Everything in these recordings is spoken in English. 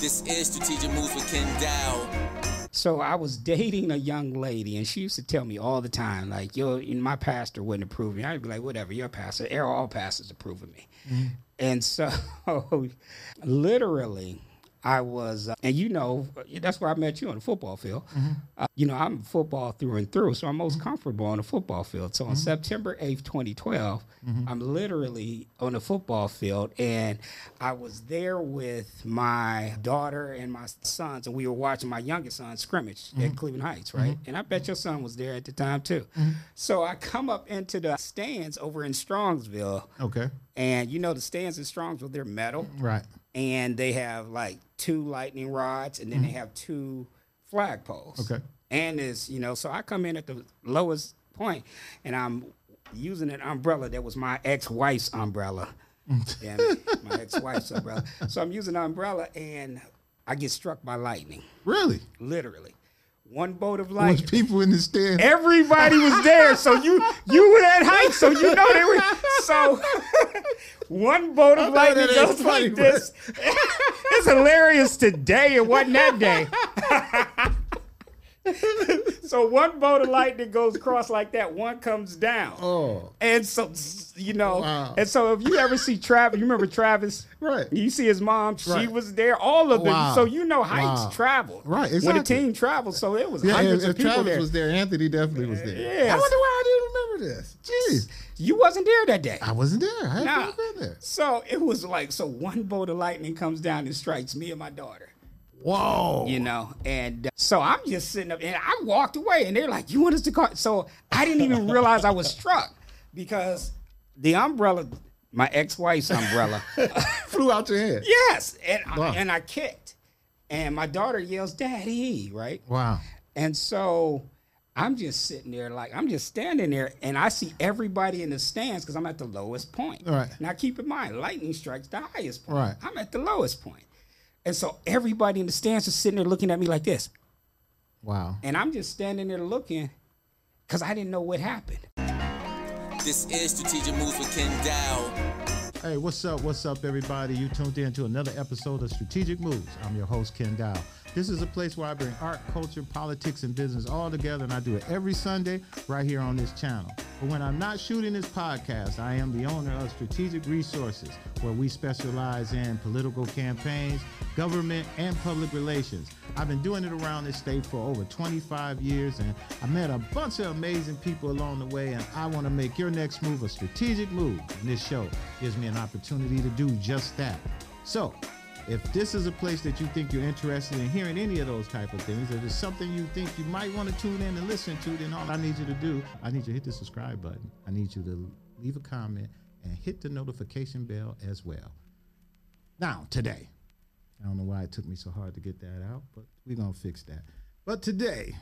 This is Strategic Moves with Ken Dow. So I was dating a young lady, and she used to tell me all the time, like, "Yo, my pastor wouldn't approve of me." I'd be like, "Whatever, your pastor. All pastors approve of me." Mm-hmm. And so, literally, I was, uh, and you know, uh, that's where I met you on the football field. Mm-hmm. Uh, you know, I'm football through and through, so I'm most mm-hmm. comfortable on the football field. So on mm-hmm. September 8th, 2012, I'm literally on the football field, and I was there with my daughter and my sons, and we were watching my youngest son scrimmage at Cleveland Heights, right? And I bet your son was there at the time too. So I come up into the stands over in Strongsville, Okay. and you know the stands in Strongsville, they're metal Right. And they have like two lightning rods and then they mm. have two flagpoles. Okay. And it's, you know, so I come in at the lowest point and I'm using an umbrella that was my ex-wife's umbrella. Damn it, my ex-wife's umbrella. So I'm using an umbrella and I get struck by lightning, Really? literally. One boat of Was lightning. people in the stand? Everybody was there, so you you were at height, so you know they were. So one boat of light that goes funny, like this. it's hilarious today. It wasn't that day. so one bolt of lightning goes across like that. One comes down. Oh. And so, you know, Wow. and so if you ever see Travis, you remember Travis? Right. You see his mom, she was there, all of them. Wow. So you know heights Wow. travel. Right, When the team travels, so it was Yeah, hundreds if, of people Travis there. was there, Anthony definitely was there. Yes. I wonder why I didn't remember this. Jeez. You wasn't there that day. I wasn't there. I had Nah. never been there. So it was like, so one bolt of lightning comes down and strikes me and my daughter, Whoa. you know? And uh, so I'm just sitting up and I walked away and they're like, you want us to call? So I didn't even realize I was struck because the umbrella, my ex wife's umbrella, Flew out your head. yes. And, Wow. I, and I kicked. And my daughter yells, Daddy, right? Wow. And so I'm just sitting there, like I'm just standing there, and I see everybody in the stands because I'm at the lowest point. Right. Now keep in mind, lightning strikes the highest point. Right. I'm at the lowest point. And so everybody in the stands is sitting there looking at me like this. Wow. And I'm just standing there looking because I didn't know what happened. This is Strategic Moves with Ken Dow. Hey, what's up? What's up, everybody? You tuned in to another episode of Strategic Moves. I'm your host, Ken Dow. This is a place where I bring art, culture, politics, and business all together, and I do it every Sunday right here on this channel. But when I'm not shooting this podcast, I am the owner of Strategic Resources, where we specialize in political campaigns, government, and public relations. I've been doing it around this state for over 25 years, and I met a bunch of amazing people along the way, and I want to make your next move a strategic move. And this show gives me an opportunity to do just that. So, if this is a place that you think you're interested in hearing any of those type of things, if it's something you think you might want to tune in and listen to, then all I need you to do, I need you to hit the subscribe button. I need you to leave a comment and hit the notification bell as well. Now, today, I don't know why it took me so hard to get that out, but we're going to fix that. But today,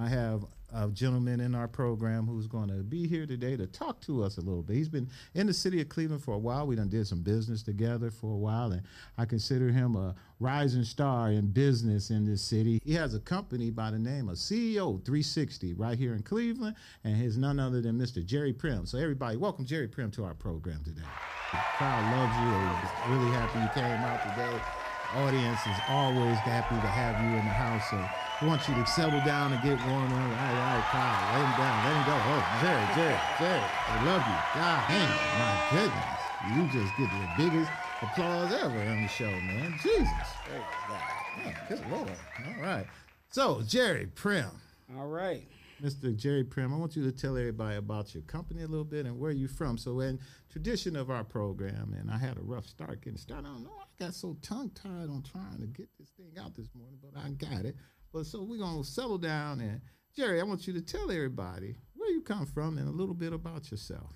I have a gentleman in our program who's going to be here today to talk to us a little bit. He's been in the city of Cleveland for a while. We done did some business together for a while, and I consider him a rising star in business in this city. He has a company by the name of CEO 360 right here in Cleveland, and he's none other than Mr. Jerry Primm. So everybody, welcome Jerry Primm to our program today. The crowd loves you. Really happy you came out today audience is always happy to have you in the house. So I want you to settle down and get warm. All right, all right, Kyle, let him down, let him go. Oh, Jerry, Jerry, Jerry, I love you. God damn, my goodness. You just get the biggest applause ever on the show, man. Jesus. Yeah, good Lord. All right. So, Jerry Primm, All right. Mr. Jerry Primm, I want you to tell everybody about your company a little bit and where you're from. So, in tradition of our program, and I had a rough start getting started. I don't know. I got so tongue tied on trying to get this thing out this morning, but I got it. But so we're gonna settle down and Jerry, I want you to tell everybody where you come from and a little bit about yourself.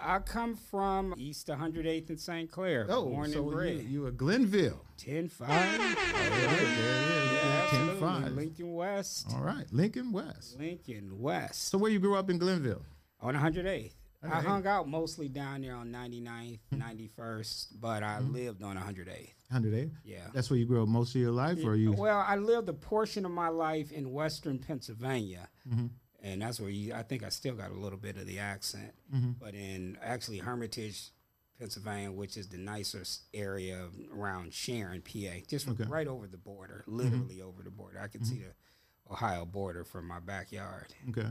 I come from East 108th and St. Clair. Oh, born so and you, bred. you a Glenville. 10 5. There it is. Yeah, 10 5. Lincoln West. All right, Lincoln West. Lincoln West. So where you grew up in Glenville? On 108th. I hung out mostly down there on 99th, Hmm. 91st, but I lived on 108th. 108. Yeah. That's where you grew up most of your life, or you? Well, I lived a portion of my life in western Pennsylvania. Mm-hmm. And that's where you, I think I still got a little bit of the accent. Mm-hmm. But in actually Hermitage, Pennsylvania, which is the nicest area around Sharon, PA, just Okay. right over the border, literally over the border. I can see the Ohio border from my backyard. Okay.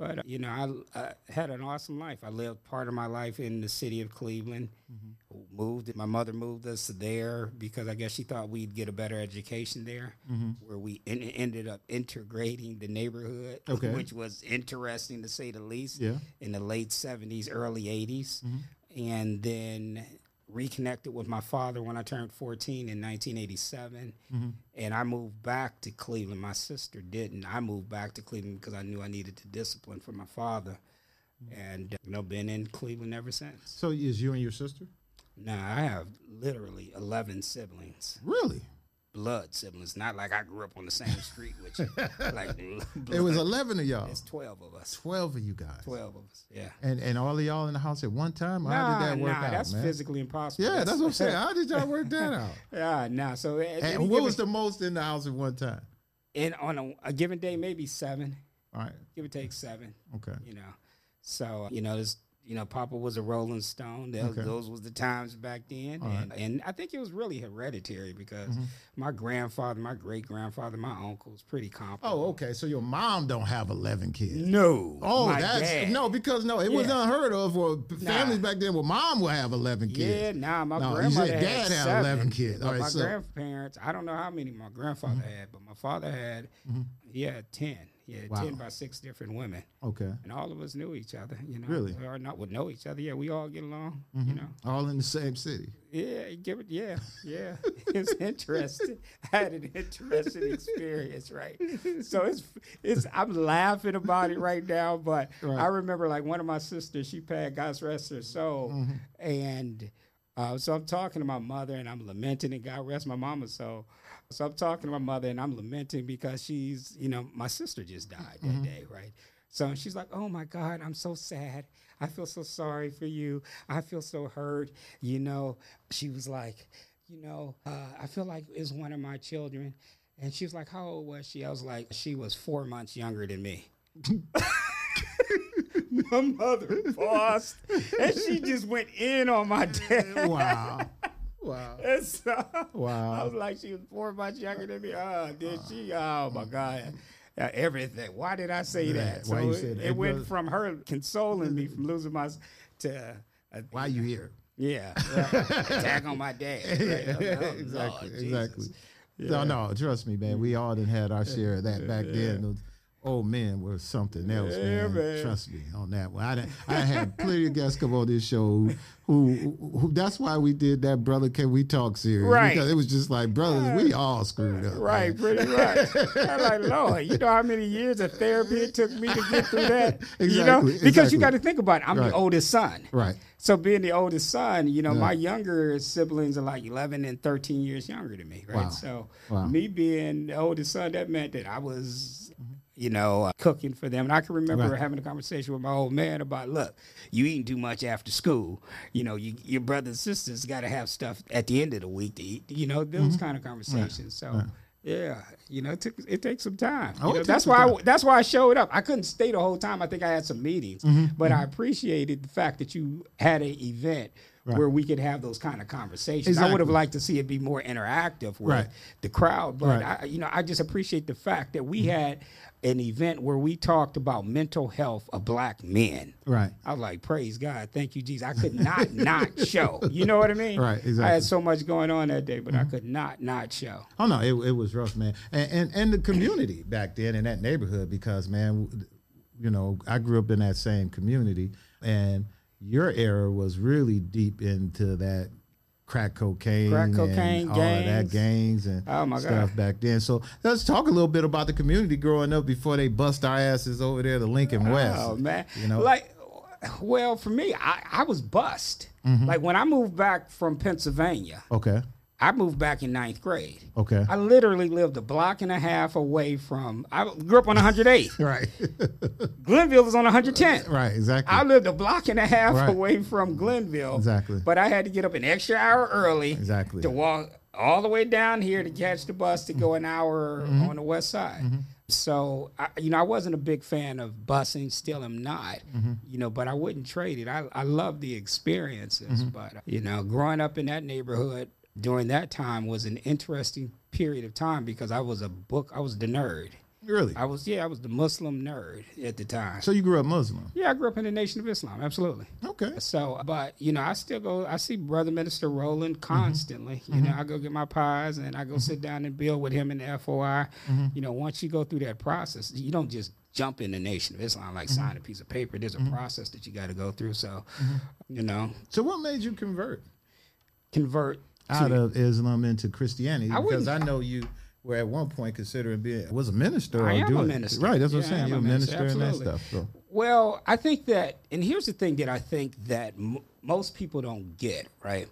But uh, you know, I, I had an awesome life. I lived part of my life in the city of Cleveland. Mm-hmm. Moved. My mother moved us there because I guess she thought we'd get a better education there. Mm-hmm. Where we en- ended up integrating the neighborhood, Okay. which was interesting to say the least. Yeah. In the late seventies, early 80s mm-hmm. and then reconnected with my father when I turned fourteen in nineteen mm-hmm. and I moved back to Cleveland. My sister didn't. I moved back to Cleveland because I knew I needed to discipline for my father, mm-hmm. and uh, you know, been in Cleveland ever since. So is you and your sister? Now I have literally eleven siblings, Really? Blood siblings. Not like I grew up on the same street with you. like It was eleven of y'all. It's twelve of us. Twelve of you guys. Twelve of us. Yeah. And and all of y'all in the house at one time? How did that work nah, out, that's man? physically impossible. Yeah, that's what I'm saying. How did y'all work that out? Yeah, nah. So at And what was the most in the house at one time? and on a, a given day, maybe seven, All right. give or take seven. Okay. You know, so you know, this you know, Papa was a Rolling Stone. Those, Okay. those was the times back then, and and I think it was really hereditary because Mm-hmm. my grandfather, my great grandfather, my uncle was pretty comparable. Oh, okay. So your mom don't have eleven kids. no! Oh, that's dad. no, because no, it was unheard of for p- Nah. families back then where mom would have eleven kids. Yeah, nah, my No, you grandmother said dad had seven, 11 kids. All right, my so- Mm-hmm. grandparents, I don't know how many my grandfather had, but my father had, he had ten. Had Wow. ten by six different women. Okay. and all of us knew each other. You know, Really? Mm-hmm. or not would know each other. Yeah, we all get along. You know, All in the same city. yeah, give it. Yeah, yeah. it's interesting. I had an interesting experience, right? So it's it's. I'm laughing about it right now, but Right. I remember like one of my sisters. She passed. God rest her soul, Mm-hmm. and. Uh, so I'm talking to my mother and I'm lamenting, and God rest my mama. So, so I'm talking to my mother and I'm lamenting because she's, you know, my sister just died that Mm-hmm. day, right? So she's like, "Oh my God, I'm so sad. I feel so sorry for you. I feel so hurt." You know, she was like, "You know, uh, I feel like it's one of my children." And she was like, "How old was she?" I was like, "She was four months younger than me." my mother paused, and she just went in on my dad. Wow. Wow. And so Wow. I was like, she was four months younger than me. Oh, did she? Oh my God. Uh, everything. Why did I say that? Why so you it, said that? it went Brother- from her consoling me from losing my to uh, Why you here? yeah, right. attack on my dad. Right? I was like, oh, exactly. Lord exactly. Jesus. No, no, trust me, man. We all done had our share of that back then. Old men were something else, Yeah, man. man. Trust me on that one. I, I had plenty of guests come on this show who, who, who that's why we did that brother can we talk series Right. because it was just like brothers we all screwed up Right, man. pretty much. I'm like, Lord, you know how many years of therapy it took me to get through that? exactly, You know, because exactly. you got to think about it. I'm Right. the oldest son. right So being the oldest son, you know, Yeah. my younger siblings are like 11 and 13 years younger than me, right? Wow. So Wow. me being the oldest son, that meant that I was, you know, uh, cooking for them. And I can remember Right. having a conversation with my old man about, look, you eating too much after school. You know, you, your brothers and sisters got to have stuff at the end of the week to eat. You know, those Mm-hmm. kind of conversations. So. Yeah, you know, it took it takes some time. Oh, You know, that's why I, that's why I showed up. I couldn't stay the whole time. I think I had some meetings, Mm-hmm, but I appreciated the fact that you had an event Right. where we could have those kind of conversations. I would have liked to see it be more interactive with Right. the crowd, but Right. Mm-hmm. I, you know, I just appreciate the fact that we had an event where we talked about mental health of black men. right I was like, praise God, thank you, Jesus. I could not not show. You know what I mean? Right, Exactly. I had so much going on that day, but I could not not show. Oh no, it, it was rough, man, and, and and the community back then in that neighborhood because man, you know, I grew up in that same community, and your era was really deep into that crack cocaine, Crack and cocaine, all of that gangs. gangs and Oh, my stuff God. back then. So let's talk a little bit about the community growing up before they bust our asses over there to Lincoln West. Oh man, you know, like, well, for me, I, I was bust. Mm-hmm. Like when I moved back from Pennsylvania, okay, I moved back in ninth grade. okay, I literally lived a block and a half away from. I grew up on 108. right, Glenville is on 110. right, exactly. I lived a block and a half Right. away from Glenville. Exactly. But I had to get up an extra hour early. Exactly. To walk all the way down here to catch the bus to go an hour Mm-hmm. on the west side. Mm-hmm. So, I, you know, I wasn't a big fan of busing, still am not, mm-hmm. you know, but I wouldn't trade it. I, I love the experiences, mm-hmm. but, you know, growing up in that neighborhood during that time was an interesting period of time because I was a book, I was the nerd. Really? I was, yeah, I was the Muslim nerd at the time. So you grew up Muslim? Yeah, I grew up in the Nation of Islam, absolutely. Okay. So, but you know, I still go. I see Brother Minister Roland mm-hmm. constantly. You mm-hmm. know, I go get my pies and I go mm-hmm. sit down and build with him in the FOI. You know, once you go through that process, you don't just jump in the Nation of Islam like sign a piece of paper. There's a process that you got to go through. So, you know, So what made you convert convert out of Islam into Christianity? I because I know you were at one point considering being was a minister. I am a minister. Right. That's what Yeah, I'm saying. You're a minister, minister and that stuff. So. Well, I think that, and here's the thing that I think that m- most people don't get, right?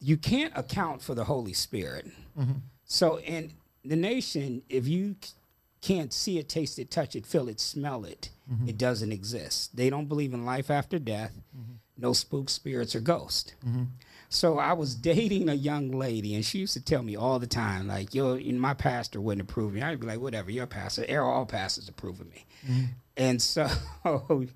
You can't account for the Holy Spirit. Mm-hmm. So, in the nation, if you can't see it, taste it, touch it, feel it, smell it, mm-hmm. it doesn't exist. They don't believe in life after death, mm-hmm. no spook spirits or ghosts. So I was dating a young lady, and she used to tell me all the time, like, "Yo, my pastor wouldn't approve me." I'd be like, "Whatever, your pastor. All pastors approve of me." Mm-hmm. And so,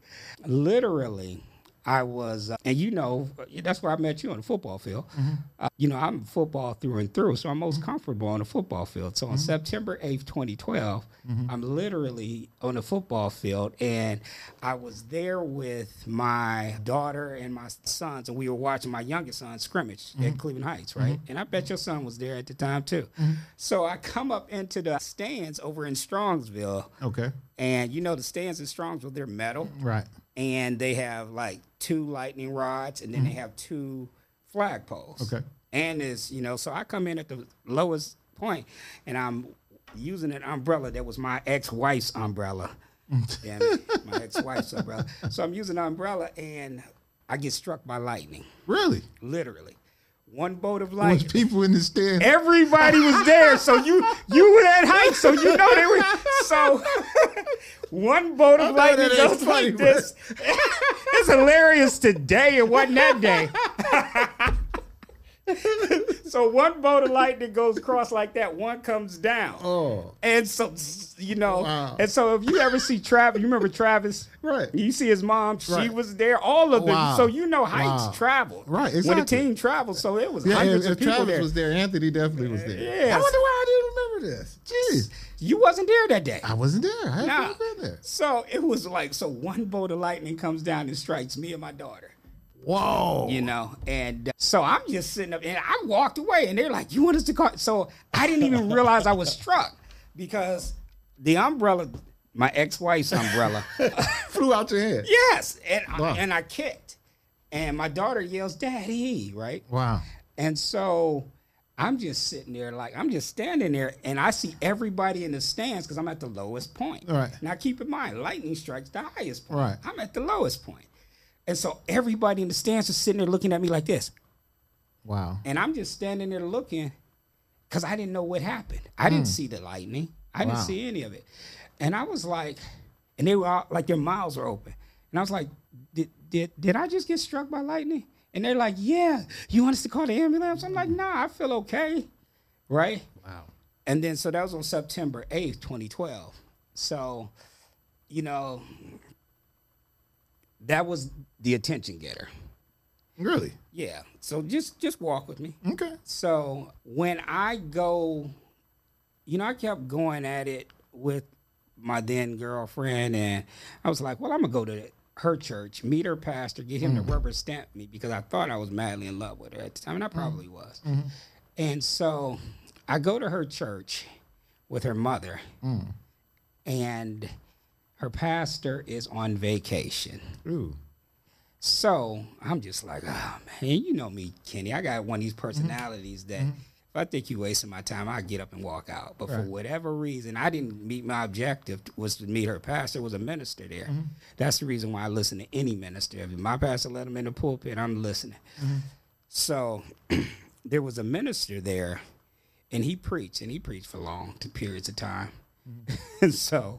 literally, I was, uh, and you know, uh, that's where I met you on the football field. Mm-hmm. Uh, you know, I'm football through and through, so I'm most mm-hmm. comfortable on the football field. So on mm-hmm. September 8th, 2012, I'm literally on the football field, and I was there with my daughter and my sons, and we were watching my youngest son scrimmage at Cleveland Heights, right? And I bet your son was there at the time too. So I come up into the stands over in Strongsville, Okay. and you know the stands in Strongsville, they're metal Right. And they have like two lightning rods and then they have two flagpoles. Mm-hmm. Okay. And it's, you know, so I come in at the lowest point and I'm using an umbrella that was my ex wife's umbrella. Damn it, my ex wife's umbrella. So I'm using an umbrella and I get struck by lightning, Really? literally. One boat of Was lightning. people in the stand? Everybody was there, so you you were at height, so you know they were. So one boat of lightning goes funny, like this. it's hilarious today. It wasn't that day. so one bolt of lightning goes across like that. One comes down. Oh. And so, you know, Wow. and so if you ever see Travis, you remember Travis? Right. You see his mom, she was there, all of them. Wow. So you know heights Wow. travel. Right, When exactly. the team travels, so it was Yeah, hundreds if, of people Travis there. was there, Anthony definitely was there. Yes. I wonder why I didn't remember this. Jeez. You wasn't there that day. I wasn't there. I had Nah. never been there. So it was like, so one bolt of lightning comes down and strikes me and my daughter, Whoa. you know, and uh, so I'm just sitting up and I walked away and they're like, you want us to call? So I didn't even realize I was struck because the umbrella, my ex-wife's umbrella, Flew out your head. yes, and Wow. I, and I kicked, and my daughter yells, "Daddy!" Right? Wow. And so I'm just sitting there, like I'm just standing there, and I see everybody in the stands because I'm at the lowest point. All right. Now keep in mind, lightning strikes the highest point. Right. I'm at the lowest point. And so everybody in the stands is sitting there looking at me like this. Wow. And I'm just standing there looking because I didn't know what happened. I didn't see the lightning. I didn't Hmm. See any of it. And I was like, and they were all, like their mouths were open. And I was like, did, did, did I just get struck by lightning? And they're like, yeah. You want us to call the ambulance? I'm like, nah, I feel okay. Right? Wow. And then so that was on September 8th, 2012. So, you know, that was the attention getter. Really? Yeah. So just just walk with me. Okay. So when I go, you know, I kept going at it with my then girlfriend, and I was like, well, I'm gonna go to her church, meet her pastor, get him to mm. rubber stamp me because I thought I was madly in love with her at the time, and I mm. probably was. Mm-hmm. And so I go to her church with her mother, mm. and her pastor is on vacation. Ooh. So I'm just like, oh man, you know me, Kenny. I got one of these mm-hmm. personalities that mm-hmm. if I think you wasting my time, I get up and walk out. But for whatever reason, I didn't meet my objective was to meet her pastor. Was a minister there. Mm-hmm. That's the reason why I listen to any minister. If my pastor let him in the pulpit, I'm listening. So there was a minister there, and he preached, and he preached for long to periods of time. and so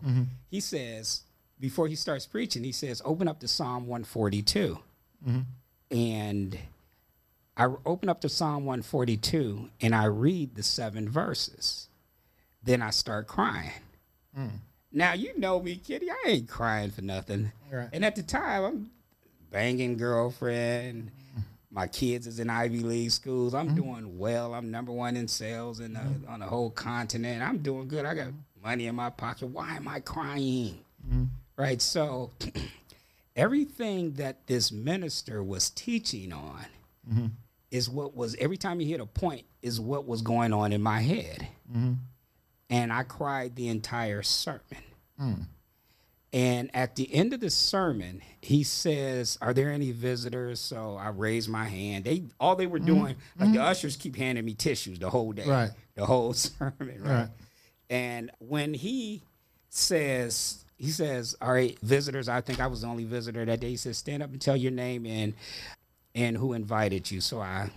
he says, before he starts preaching, he says, open up to Psalm 142. Mm-hmm. And I open up to Psalm 142 and I read the seven verses. Then I start crying. Mm. Now you know me, Kitty. I ain't crying for nothing. Right. And at the time, I'm banging girlfriend. Mm. My kids is in Ivy League schools. I'm mm-hmm. doing well. I'm number one in sales in the, mm-hmm. on the whole continent. I'm doing good. I got money in my pocket. Why am I crying? Right. So everything that this minister was teaching on mm-hmm. is what was every time he hit a point is what was going on in my head mm-hmm. and I cried the entire sermon. Mm. And at the end of the sermon, he says, "Are there any visitors?" So I raised my hand. They all they were mm-hmm. doing, like the ushers, keep handing me tissues the whole day, Right. the whole sermon, right? Right. And when he says, he says, "All right, visitors," I think I was the only visitor that day. He says, "Stand up and tell your name and and who invited you." So I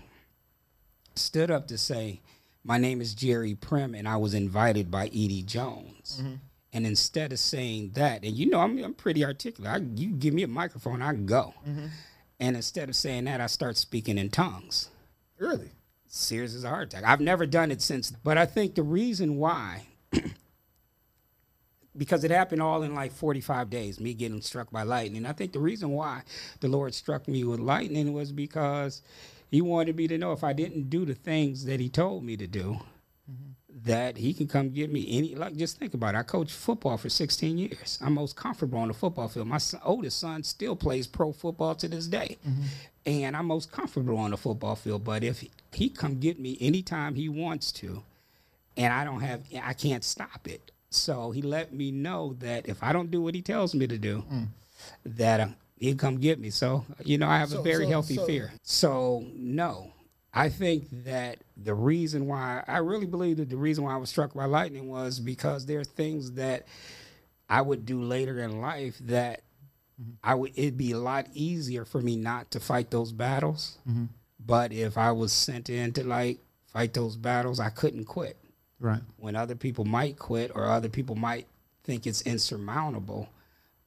stood up to say, My name is Jerry Primm, and I was invited by Edie Jones. Mm-hmm. And instead of saying that, and you know, I'm, I'm pretty articulate. I, you give me a microphone, I go. Mm-hmm. And instead of saying that, I start speaking in tongues. Really? Serious as a heart attack. I've never done it since. But I think the reason why, because it happened all in like 45 days, me getting struck by lightning. I think the reason why the Lord struck me with lightning was because He wanted me to know if I didn't do the things that He told me to do, mm-hmm. that He can come get me any. Like, just think about it. I coached football for 16 years. I'm most comfortable on the football field. My son, oldest son still plays pro football to this day. Mm-hmm. And I'm most comfortable on the football field. But if he, he come get me anytime he wants to, and I don't have, I can't stop it. So he let me know that if I don't do what he tells me to do, mm. that um, uh, he'd come get me. So you know, I have So- a very so- healthy so- fear. So no, I think that the reason why I really believe that the reason why I was struck by lightning was because there are things that I would do later in life that mm-hmm. I would it'd be a lot easier for me not to fight those battles. Mm-hmm. But if I was sent in to like fight those battles, I couldn't quit. Right. When other people might quit or other people might think it's insurmountable,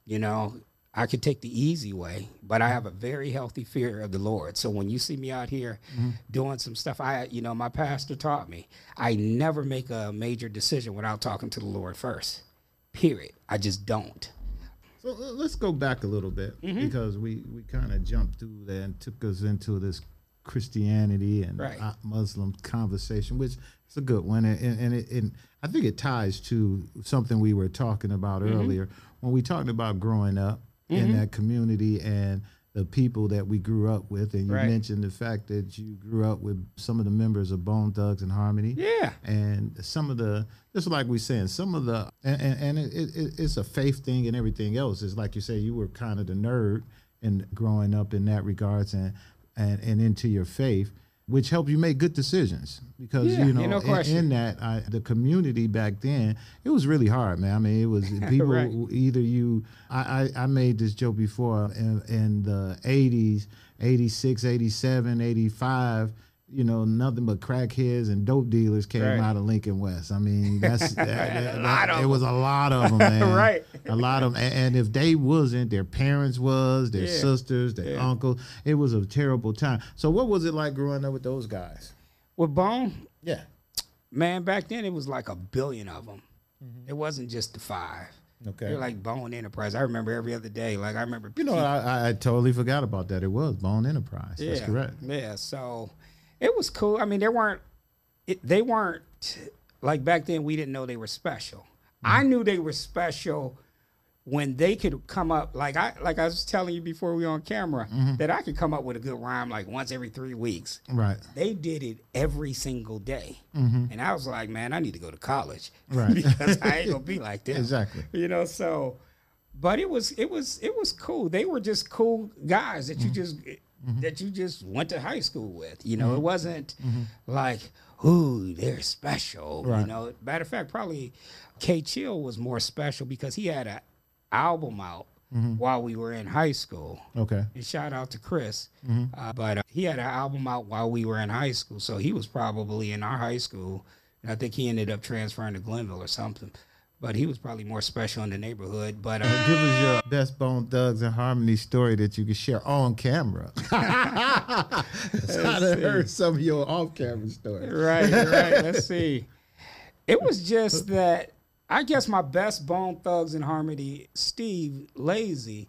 you know, I could take the easy way, but I have a very healthy fear of the Lord. So when you see me out here doing some stuff, I, you know, my pastor taught me, I never make a major decision without talking to the Lord first. Period. I just don't. So uh, let's go back a little bit Mm-hmm. because we, we kind of jumped through that and took us into this Christianity and Right. Muslim conversation, which is a good one. And, and, and, it, and I think it ties to something we were talking about Mm-hmm. earlier when we talked about growing up in that community and the people that we grew up with. And you Right. mentioned the fact that you grew up with some of the members of Bone Thugs-n-Harmony Yeah. and some of the just like we're saying some of the and, and, and it, it, it's a faith thing and everything else is like you say you were kind of the nerd and growing up in that regards and and, and into your faith which helped you make good decisions. Because Yeah, you know no in, in that I, the community back then it was really hard man. I mean it was people Right. either you I, I i made this joke before in, in the 80s 86 87 85 you know nothing but crackheads and dope dealers came Right. out of lincoln west i mean that's that, that- lot that- of it was a lot of them man Right. a lot of 'em. and, and if they wasn't their parents was their Yeah. sisters their Yeah. uncles it was a terrible time so what was it like growing up with those guys With Bone, yeah man, back then it was like a billion of them. Mm-hmm. It wasn't just the five. okay They're like Bone Enterprise. I remember every other day. Like I remember. You know, I, I- I totally forgot about that. It was Bone Enterprise. That's correct. Yeah, so it was cool. I mean, they weren't. It, they weren't like back then. We didn't know they were special. I mm-hmm. knew they were special when they could come up like I like I was telling you before we were on camera mm-hmm. that I could come up with a good rhyme like once every three weeks. Right. They did it every single day, mm-hmm. and I was like, man, I need to go to college Right. because I ain't gonna be like this. Exactly. You know, so but it was it was it was cool. They were just cool guys that you just Mm-hmm. that you just went to high school with. You know, it mm-hmm. wasn't mm-hmm. like, ooh, they're special. Right. You know, matter of fact, probably K Chill was more special because he had an album out while we were in high school. Okay. And shout out to Chris. Uh, but uh, he had an album out while we were in high school. So he was probably in our high school. And I think he ended up transferring to Glenville or something. But he was probably more special in the neighborhood. But uh, Give us your best Bone Thugs-n-Harmony story that you can share on camera. I heard some of your off camera stories. right, right. Let's see. It was just that I guess my best Bone Thugs-n-Harmony, Steve Layzie,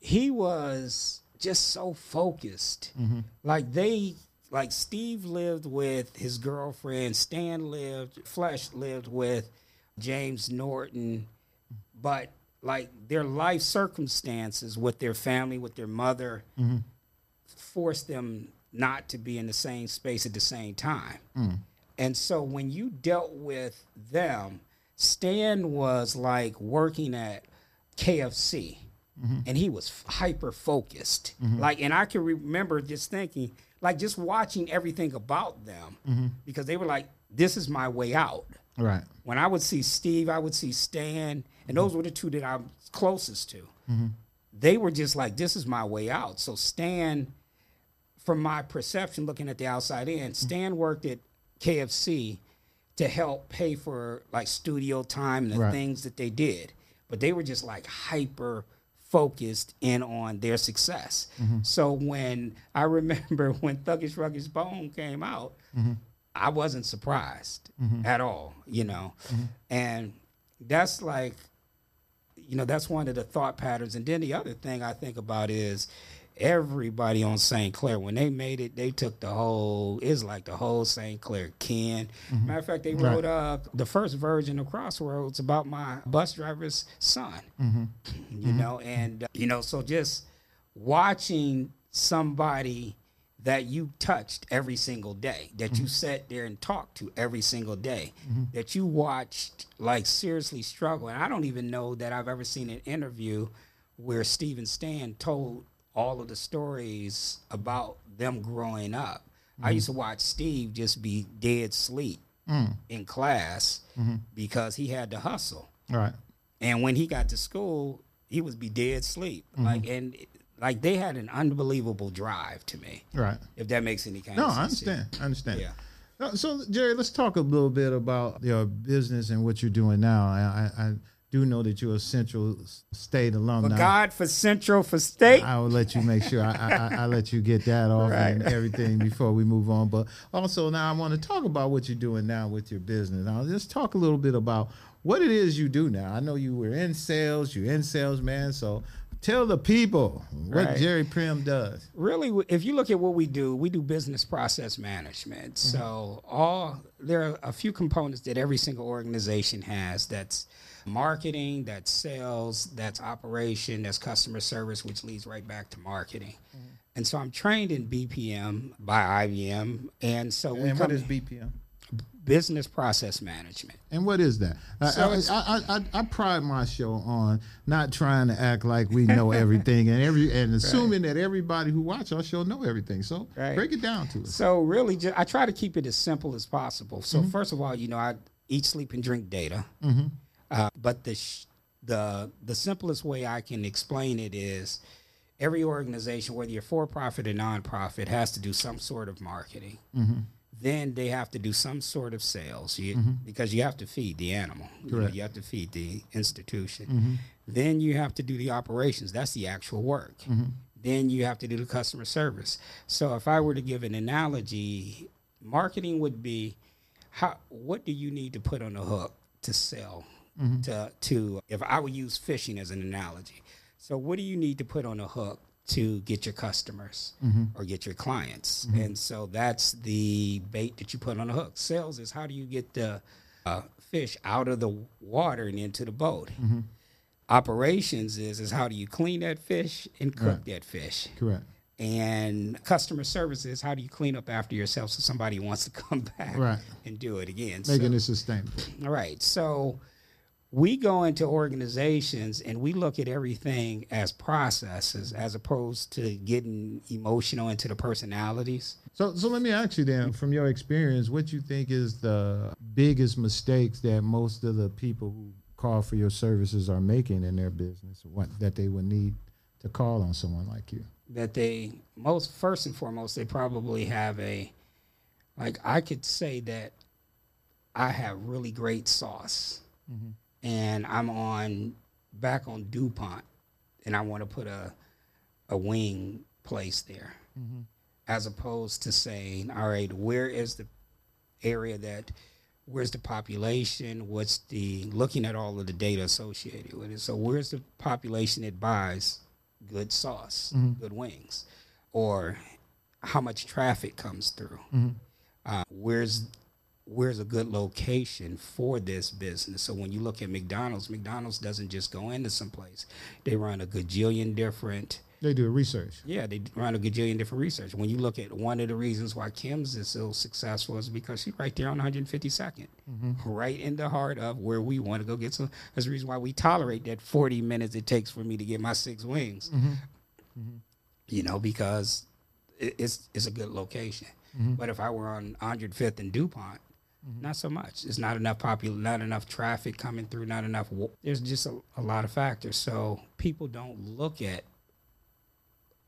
he was just so focused. Like they, like Steve lived with his girlfriend. Stan lived, Flesh lived with James Norton, but like their life circumstances with their family, with their mother, mm-hmm. forced them not to be in the same space at the same time. Mm. And so when you dealt with them, Stan was like working at KFC mm-hmm. and he was hyper focused. Mm-hmm. Like, and I can remember just thinking, like, just watching everything about them because they were like, this is my way out. Right. When I would see Steve, I would see Stan, and those mm-hmm. were the two that I'm closest to. Mm-hmm. They were just like, this is my way out. So Stan, from my perception, looking at the outside in, mm-hmm. Stan worked at KFC to help pay for like studio time and the Right. things that they did. But they were just like hyper focused in on their success. So when I remember when Thuggish Ruggish Bone came out, I wasn't surprised mm-hmm. at all, you know. Mm-hmm. And that's like, you know, that's one of the thought patterns. And then the other thing I think about is everybody on St. Clair, when they made it, they took the whole, it's like the whole St. Clair Ken. Mm-hmm. Matter of fact, they wrote uh, the first version of Crossroads about my bus driver's son, you know, and, uh, you know, so just watching somebody that you touched every single day, that you mm-hmm. sat there and talked to every single day, mm-hmm. that you watched like seriously struggle. And I don't even know that I've ever seen an interview where Steven Stan told all of the stories about them growing up. I mm-hmm. used to watch Steve just be dead sleep mm. in class because he had to hustle. Right. And when he got to school, he would be dead sleep. Like and like they had an unbelievable drive to me. Right. If that makes any kind No, of sense. No, I understand. I understand. Yeah. So, Jerry, let's talk a little bit about your business and what you're doing now. I, I, I do know that you're a Central State For alumni. God, for Central, for State. I will let you make sure I, I, I, let you get that off and everything before we move on. But also now I want to talk about what you're doing now with your business. Now let's talk a little bit about what it is you do now. I know you were in sales, you're in sales, man. So tell the people what Right. Jerry Primm does. really if you look at what we do we do business process management mm-hmm. so all there are a few components that every single organization has that's marketing that's sales that's operation that's customer service which leads right back to marketing mm-hmm. and so i'm trained in bpm by ibm and so we And what is BPM? Business process management And what is that? I- So I, I, I, I, pride my show on not trying to act like we know everything and every and assuming that everybody who watch our show know everything. So Right. break it down to us. So really, just, I try to keep it as simple as possible. So Mm-hmm. first of all, you know, I eat, sleep, and drink data. Uh, but the sh- the the simplest way I can explain it is every organization, whether you're for profit or nonprofit, has to do some sort of marketing. Mm-hmm. Then they have to do some sort of sales you, because you have to feed the animal. You, know, you have to feed the institution. Mm-hmm. Then you have to do the operations. That's the actual work. Mm-hmm. Then you have to do the customer service. So if I were to give an analogy, marketing would be how what do you need to put on the hook to sell to to if I would use fishing as an analogy. So what do you need to put on the hook to get your customers mm-hmm. or get your clients? Mm-hmm. And so that's the bait that you put on the hook. Sales is how do you get the uh, fish out of the water and into the boat. Mm-hmm. Operations is is how do you clean that fish and cook Right. that fish. Correct. And customer service is how do you clean up after yourself so somebody wants to come back Right. and do it again. Making So- it sustainable. all right. So we go into organizations and we look at everything as processes as opposed to getting emotional into the personalities. So, so let me ask you then, from your experience, what you think is the biggest mistakes that most of the people who call for your services are making in their business? What that they would need to call on someone like you? That they most first and foremost they probably have a like I could say that I have really great sauce mm-hmm. And I'm on back on DuPont and I want to put a a wing place there. Mm-hmm. as opposed to saying, all right, where is the area that where's the population? What's the looking at all of the data associated with it? So where's the population that buys good sauce, mm-hmm. good wings, or how much traffic comes through? Mm-hmm. Uh, where's where's a good location for this business? So when you look at McDonald's, McDonald's doesn't just go into some place; they run a gajillion different. They do research. Yeah, they run a gajillion different research. When you look at one of the reasons why Kim's is so successful is because she's right there on 152nd, mm-hmm. right in the heart of where we want to go get some. That's the reason why we tolerate that 40 minutes it takes for me to get my six wings. Mm-hmm. Mm-hmm. You know, because it's it's a good location. But if I were on 105th and Dupont, not so much. It's not enough popular, not enough traffic coming through, not enough. wa- There's just a, a lot of factors. So people don't look at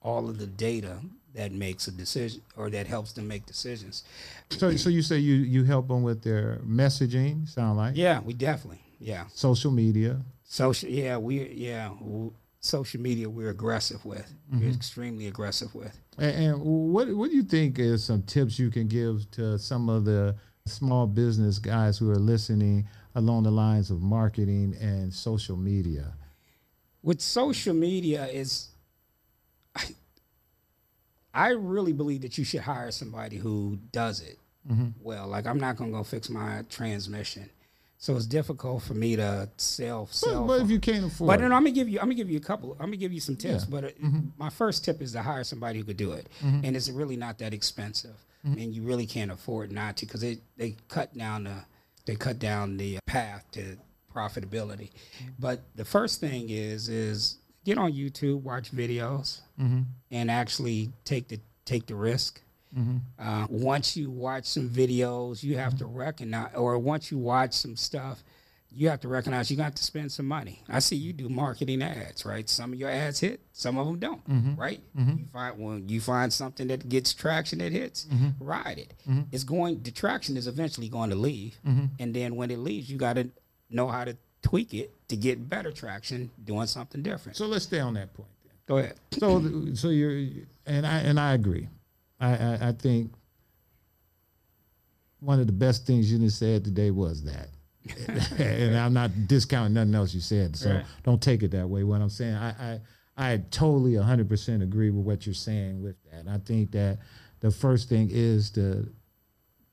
all of the data that makes a decision or that helps them make decisions. So, so you say you you help them with their messaging? Sound like Yeah, we definitely. Yeah, social media. social. Yeah, we. Yeah, w- social media. We're aggressive with. Mm-hmm. We're extremely aggressive with. And, and what what do you think is some tips you can give to some of the small business guys who are listening along the lines of marketing and social media? with social media is I, I really believe that you should hire somebody who does it mm-hmm. well. Like I'm not gonna go fix my transmission. So it's difficult for me to sell But, but if you can't afford, but then I'm gonna give you. I'm gonna give you a couple. I'm gonna give you some tips. Yeah. But uh, mm-hmm. my first tip is to hire somebody who could do it, mm-hmm. and it's really not that expensive, Mm-hmm. and you really can't afford not to because they they cut down the they cut down the path to profitability. Mm-hmm. But the first thing is is get on YouTube, watch videos, mm-hmm. and actually take the take the risk. Uh, once you watch some videos, you have to recognize, or once you watch some stuff, you have to recognize you got to spend some money. I see you do marketing ads, right? Some of your ads hit, some of them don't, mm-hmm. right? Mm-hmm. You find when you find something that gets traction that hits, mm-hmm. ride it. It's going. The traction is eventually going to leave, and then when it leaves, you got to know how to tweak it to get better traction, doing something different. so let's stay on that point. Then. Go ahead. So so you're and I and I agree. I, I I think one of the best things you just said today was that. and I'm not discounting nothing else you said, so Right. don't take it that way. What I'm saying, I, I I totally 100% agree with what you're saying with that. I think that the first thing is to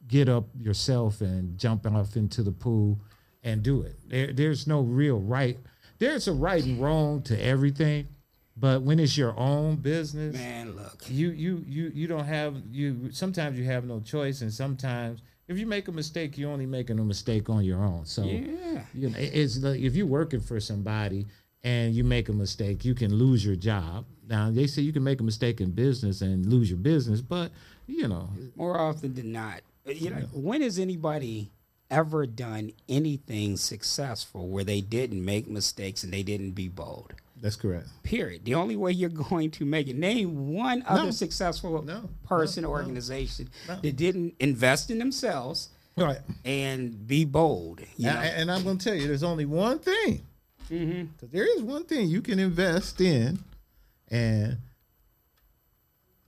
get up yourself and jump off into the pool and do it. There, there's no real right. There's a right and wrong to everything, but when it's your own business, Man, look. you you you you don't have you. Sometimes you have no choice, and sometimes if you make a mistake, you're only making a mistake on your own. So Yeah. you know, it's like if you're working for somebody and you make a mistake, you can lose your job. Now they say you can make a mistake in business and lose your business, but you know, more often than not. Uh, you know, when has anybody ever done anything successful where they didn't make mistakes and they didn't be bold? That's correct. Period. The only way you're going to make it. Name one other successful No. person No. or No. organization that didn't invest in themselves Right. and be bold. You know? And, and I'm going to tell you, there's only one thing. Mm-hmm. There is one thing you can invest in, and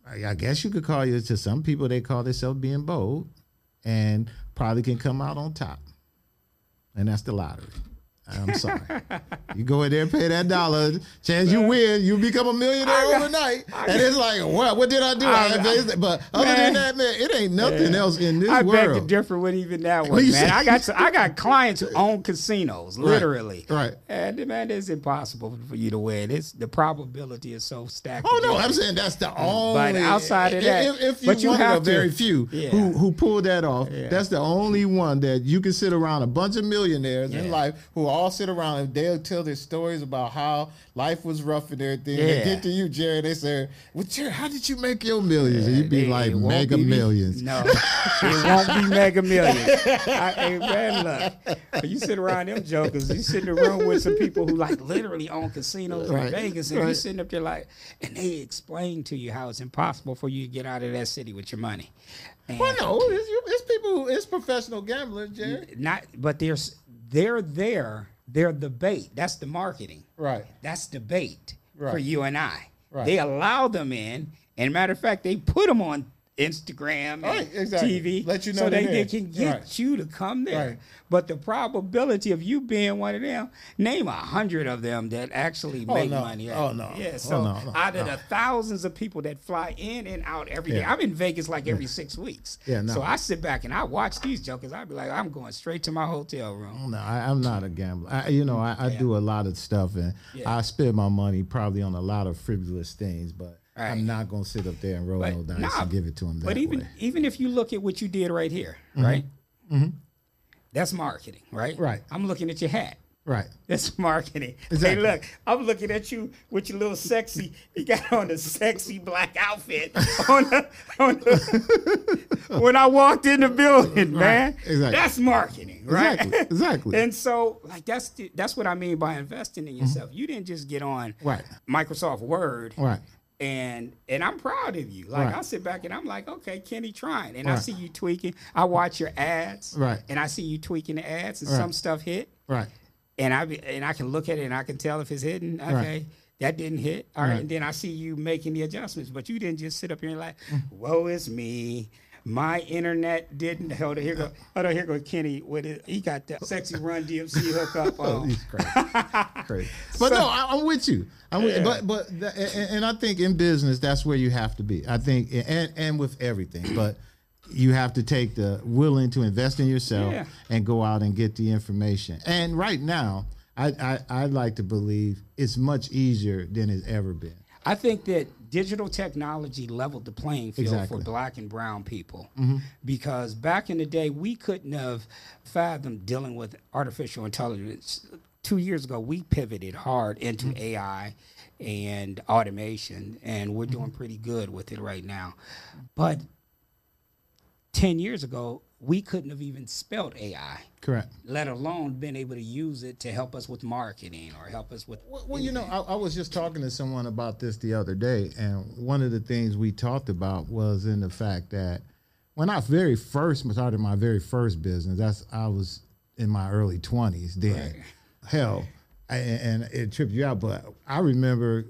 I, I guess you could call it to some people they call themselves being bold, and probably can come out on top, and that's the lottery. I'm sorry. you go in there and pay that dollar, chance you win, you become a millionaire overnight. and it's like, what? What did I do? I, I- but other Man. than that, man, it ain't nothing else in this I beg to differ with even that one, man. say? I got I got clients who own casinos, literally. right. And man, it's impossible for you to win. It's the probability is so stacked. Oh no, I'm saying that's the only. But outside of that- if, if you, but you have very to- few Yeah. who who pulled that off, Yeah. that's the only one that you can sit around a bunch of millionaires in life who all sit around and they'll tell their stories about how life was rough and everything. Yeah. They get to you, Jerry. They say, "Well, Jerry, how did you make your millions? And you'd be It- like, it "Mega be- millions." No, it won't be mega millions. I, hey, man, look, you sit around them jokers, you sit in the room with some people who like literally own casinos Right, in Vegas, and you right. sitting up there like, and they explain to you how it's impossible for you to get out of that city with your money. And Well, no, it's, it's people, who, it's professional gamblers, Jerry. not, but there's they're there. They're the bait. That's the marketing. Right. That's the bait for you and I. Right. They allow them in, and matter of fact, they put them on Instagram and Right, exactly. TV, Let you know so they, they can get Right. you to come there. Right. But the probability of you being one of them, name a hundred of them that actually Oh, make no. money. Oh, no. Yeah. Oh, So no, no, out of the thousands of people that fly in and out every day, Yeah. I'm in Vegas like every six weeks. Yeah, no. So I sit back and I watch these jokers. I'd be like, I'm going straight to my hotel room. No, I, I'm not a gambler. I, you know, I, I do a lot of stuff, and Yeah. I spend my money probably on a lot of frivolous things. But Right. I'm not gonna sit up there and roll But no dice nah, and give it to them that But even way. even if you look at what you did right here, right? That's marketing, right? Mm-hmm. Right. I'm looking at your hat. Right. That's marketing. Exactly. Hey, look, I'm looking at you with your little sexy. You got on a sexy black outfit on the, on the, when I walked in the building, man. exactly. That's marketing, right? Exactly. Exactly. and so, like, that's the, that's what I mean by investing in yourself. You didn't just get on Mm-hmm. Right. Microsoft Word, Right. And and I'm proud of you. Like Right. I sit back and I'm like, okay, Kenny trying, and I see you tweaking. I watch your ads, Right. and I see you tweaking the ads, and Right. some stuff hit, Right. and I be, and I can look at it and I can tell if it's hitting. Okay, that didn't hit. All right. Right. and then I see you making the adjustments, but you didn't just sit up here and like, Mm. woe is me. My internet didn't. Hold it. here go. Hold on, here go Kenny with it. He got the sexy Run DMC hookup Oh, he's crazy. crazy. But no, I, I'm with you. I'm with, Yeah. but but the, and, and I think in business that's where you have to be. I think and and with everything, but you have to take the willing to invest in yourself Yeah. and go out and get the information. And right now, I I I like to believe it's much easier than it's ever been. I think that digital technology leveled the playing field Exactly. for black and brown people mm-hmm. because back in the day we couldn't have fathomed dealing with artificial intelligence. Two years ago, we pivoted hard into mm-hmm. AI and automation, and we're mm-hmm. doing pretty good with it right now. But 10 years ago, we couldn't have even spelled AI, Correct. let alone been able to use it to help us with marketing or help us with. Well, well, you know, I, I was just talking to someone about this the other day, and one of the things we talked about was in the fact that when I very first started my very first business, that's I was in my early twenties then. Hell, I, and it tripped you out, but I remember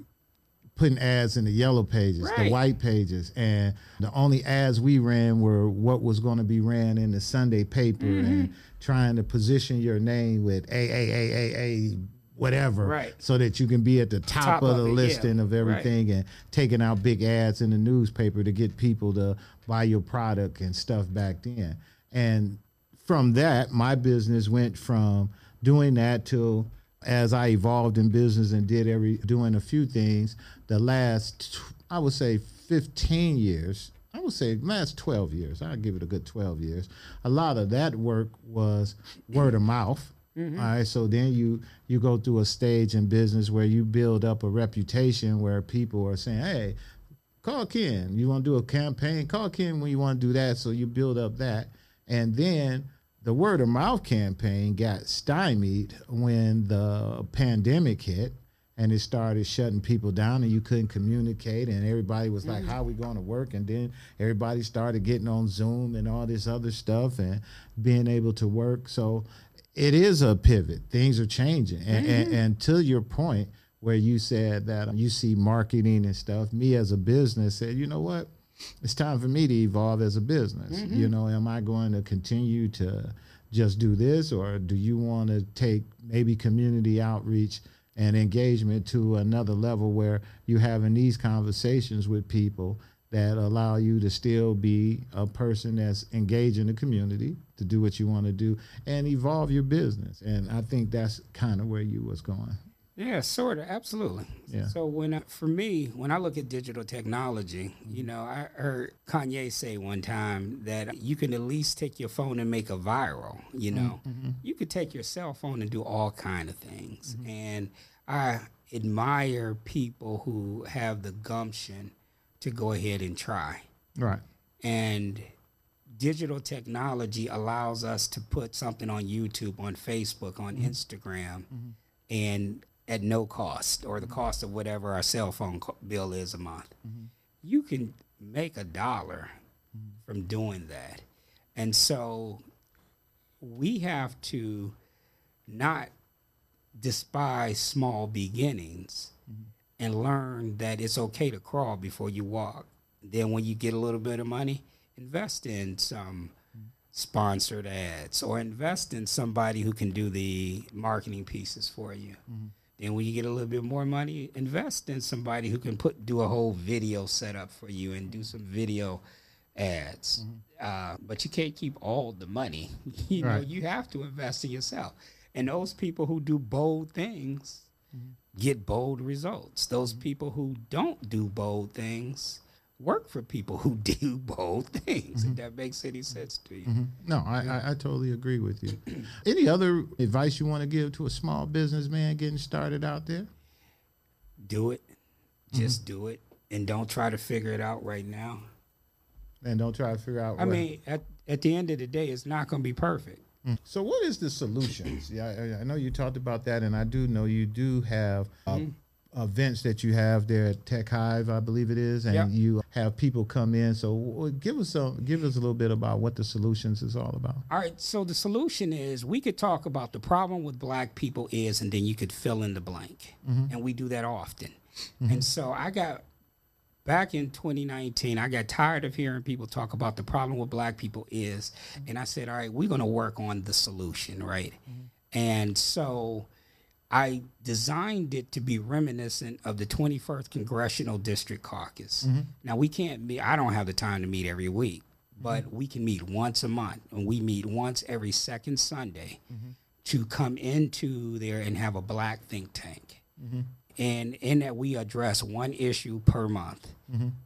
putting ads in the yellow pages, the white pages, and the only ads we ran were what was going to be ran in the Sunday paper, Mm-hmm. and trying to position your name with a a a a a whatever, Right. so that you can be at the top, Top of of the it, yeah. listing of everything, and taking out big ads in the newspaper to get people to buy your product and stuff back then. And from that, my business went from doing that to as I evolved in business and did every doing a few things. The last, I would say, fifteen years. I would say last twelve years. I'd give it a good twelve years. A lot of that work was word of mouth. Mm-hmm. All right, so then you you go through a stage in business where you build up a reputation where people are saying, "Hey, call Ken. You want to do a campaign? Call Ken when you want to do that. So you build up that. And then the word of mouth campaign got stymied when the pandemic hit and it started shutting people down and you couldn't communicate and everybody was like mm. how are we going to work? And then everybody started getting on zoom and all this other stuff and being able to work. So it is a pivot. Things are changing. And, and, mm-hmm. and to your point where you said that you see marketing and stuff me as a business said you know what it's time for me to evolve as a business. Mm-hmm. You know am i going to continue to just do this or do you want to take maybe community outreach and engagement to another level where you're having these conversations with people that allow you to still be a person that's engaged in the community to do what you want to do and evolve your business? And i think that's kind of where you was going Yeah, sort of, absolutely. Yeah. So when I, for me, when I look at digital technology, you know, I heard Kanye say one time that you can at least take your phone and make a viral. You know, mm-hmm. you could take your cell phone and do all kind of things. Mm-hmm. And I admire people who have the gumption to go ahead and try. right And digital technology allows us to put something on YouTube, on Facebook, on mm-hmm. Instagram, and at no cost or the mm-hmm. cost of whatever our cell phone bill is a month. Mm-hmm. You can make a dollar mm-hmm. from doing that. And so we have to not despise small beginnings and learn that it's okay to crawl before you walk. Then when you get a little bit of money, invest in some sponsored ads or invest in somebody who can do the marketing pieces for you. Then when you get a little bit more money, invest in somebody who can put do a whole video setup for you and do some video ads. Mm-hmm. Uh, but you can't keep all the money. you know, you have to invest in yourself. And those people who do bold things mm-hmm. get bold results. Those mm-hmm. people who don't do bold things work for people who do both things. If that makes any sense to you. No, I, I, I totally agree with you. Any other advice you want to give to a small businessman getting started out there? Do it. Just do it. And don't try to figure it out right now. And don't try to figure out. I what- mean, at, at the end of the day, it's not going to be perfect. So, what is the solutions? Yeah, I, I know you talked about that, and I do know you do have uh, Mm-hmm. Events that you have there at Tech Hive, I believe it is, and Yep. you have people come in. So, give us some, give us a little bit about what the solutions is all about. All right, so the solution is we could talk about the problem with black people is, and then you could fill in the blank. Mm-hmm. And we do that often. Mm-hmm. And so I got back in 2019, I got tired of hearing people talk about the problem with black people is, and I said, all right, we're going to work on the solution, right? Mm-hmm. And so I designed it to be reminiscent of the 21st Congressional District Caucus. Mm-hmm. Now, we can't meet, I don't have the time to meet every week, but mm-hmm. we can meet once a month, and we meet once every second Sunday mm-hmm. to come into there and have a black think tank. And in that, we address one issue per month.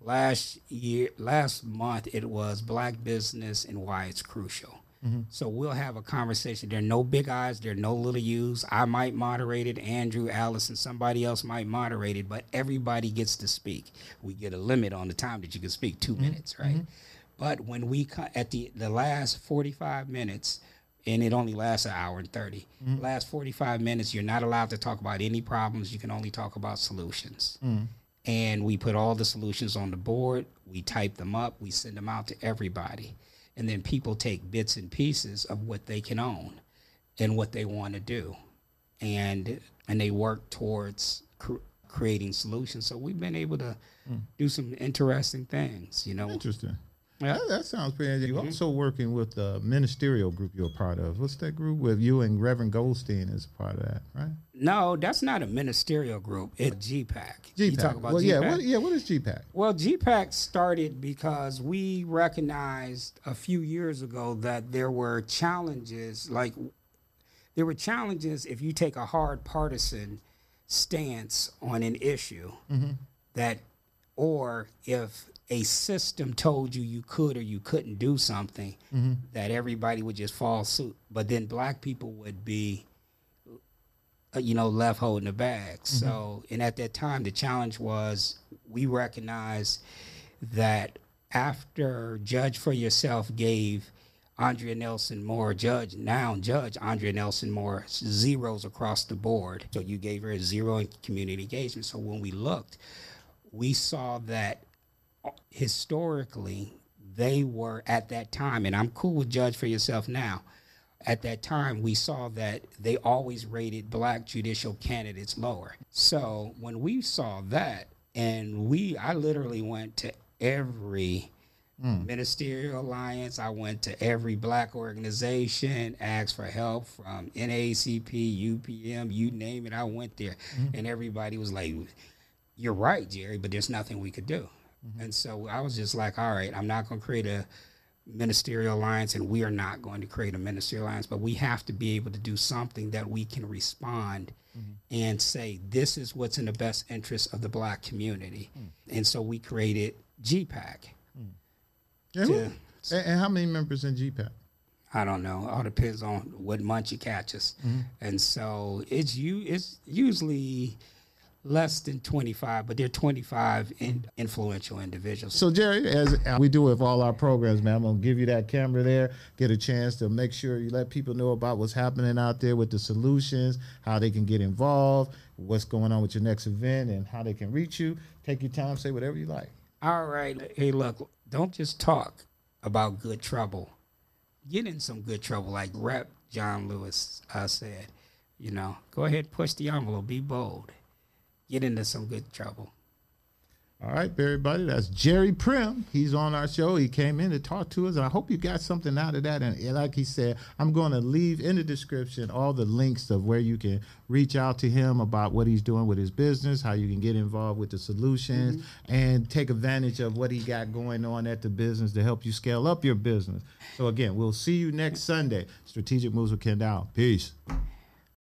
Last year, last month, it was black business and why it's crucial. Mm-hmm. So we'll have a conversation. There are no big eyes. There are no little U's. I might moderate it. Andrew, Allison, somebody else might moderate it. But everybody gets to speak. We get a limit on the time that you can speak. 2 mm-hmm. minutes, right? Mm-hmm. But when we co- at the the last forty five minutes, and it only lasts an hour and 30 Last forty five minutes, you're not allowed to talk about any problems. You can only talk about solutions and we put all the solutions on the board. We type them up. We send them out to everybody, and then people take bits and pieces of what they can own and what they want to do, and and they work towards cr- creating solutions. So we've been able to hmm. do some interesting things. You know, Interesting. Yeah. That, that sounds pretty. Mm-hmm. You're also working with the ministerial group you're a part of. What's that group with you and Reverend Goldstein is a part of that, right? no, that's not a ministerial group. It's GPAC. You talk about well, GPAC? yeah, what, yeah. What is GPAC? Well, GPAC started because we recognized a few years ago that there were challenges, like there were challenges if you take a hard partisan stance on an issue mm-hmm. that or if a system told you you could or you couldn't do something that everybody would just fall suit but then black people would be uh, you know, left holding the bag. So, and at that time, the challenge was we recognized that after Judge for Yourself gave Andrea Nelson Moore, Judge, now Judge Andrea Nelson Moore, zeros across the board. So you gave her a zero in community engagement. So when we looked, we saw that historically they were at that time, and I'm cool with Judge for Yourself now. At that time we saw that they always rated black judicial candidates lower. So when we saw that and we i literally went to every hmm. ministerial alliance. I went to every black organization asked for help from NAACP upm you name it i went there. Mm-hmm. And everybody was like you're right jerry but there's nothing we could do mm-hmm. and so i was just like all right i'm not going to create a ministerial alliance and we are not going to create a ministerial alliance but we have to be able to do something that we can respond mm-hmm. and say this is what's in the best interest of the black community mm. and so we created gpac mm. And, who- Yeah. and, and how many members in GPAC? I don't know. It All depends on what month you catch us. Mm-hmm. And so it's you. It's usually less than twenty five, but they're twenty five in, influential individuals. So Jerry, as we do with all our programs, man, I'm gonna give you that camera there, get a chance to make sure you let people know about what's happening out there with the solutions, how they can get involved, what's going on with your next event, and how they can reach you. Take your time, say whatever you like. All right. Hey, look, don't just talk about good trouble. Get in some good trouble, like Rep John Lewis uh, said. You know, go ahead, push the envelope, be bold. Get into some good trouble. All right, everybody. That's Jerry Primm. He's on our show. He came in to talk to us, and I hope you got something out of that. And like he said, I'm going to leave in the description all the links of where you can reach out to him about what he's doing with his business, how you can get involved with the solutions, mm-hmm. and take advantage of what he got going on at the business to help you scale up your business. So again, we'll see you next Sunday. Strategic Moves with Ken Dow. Peace.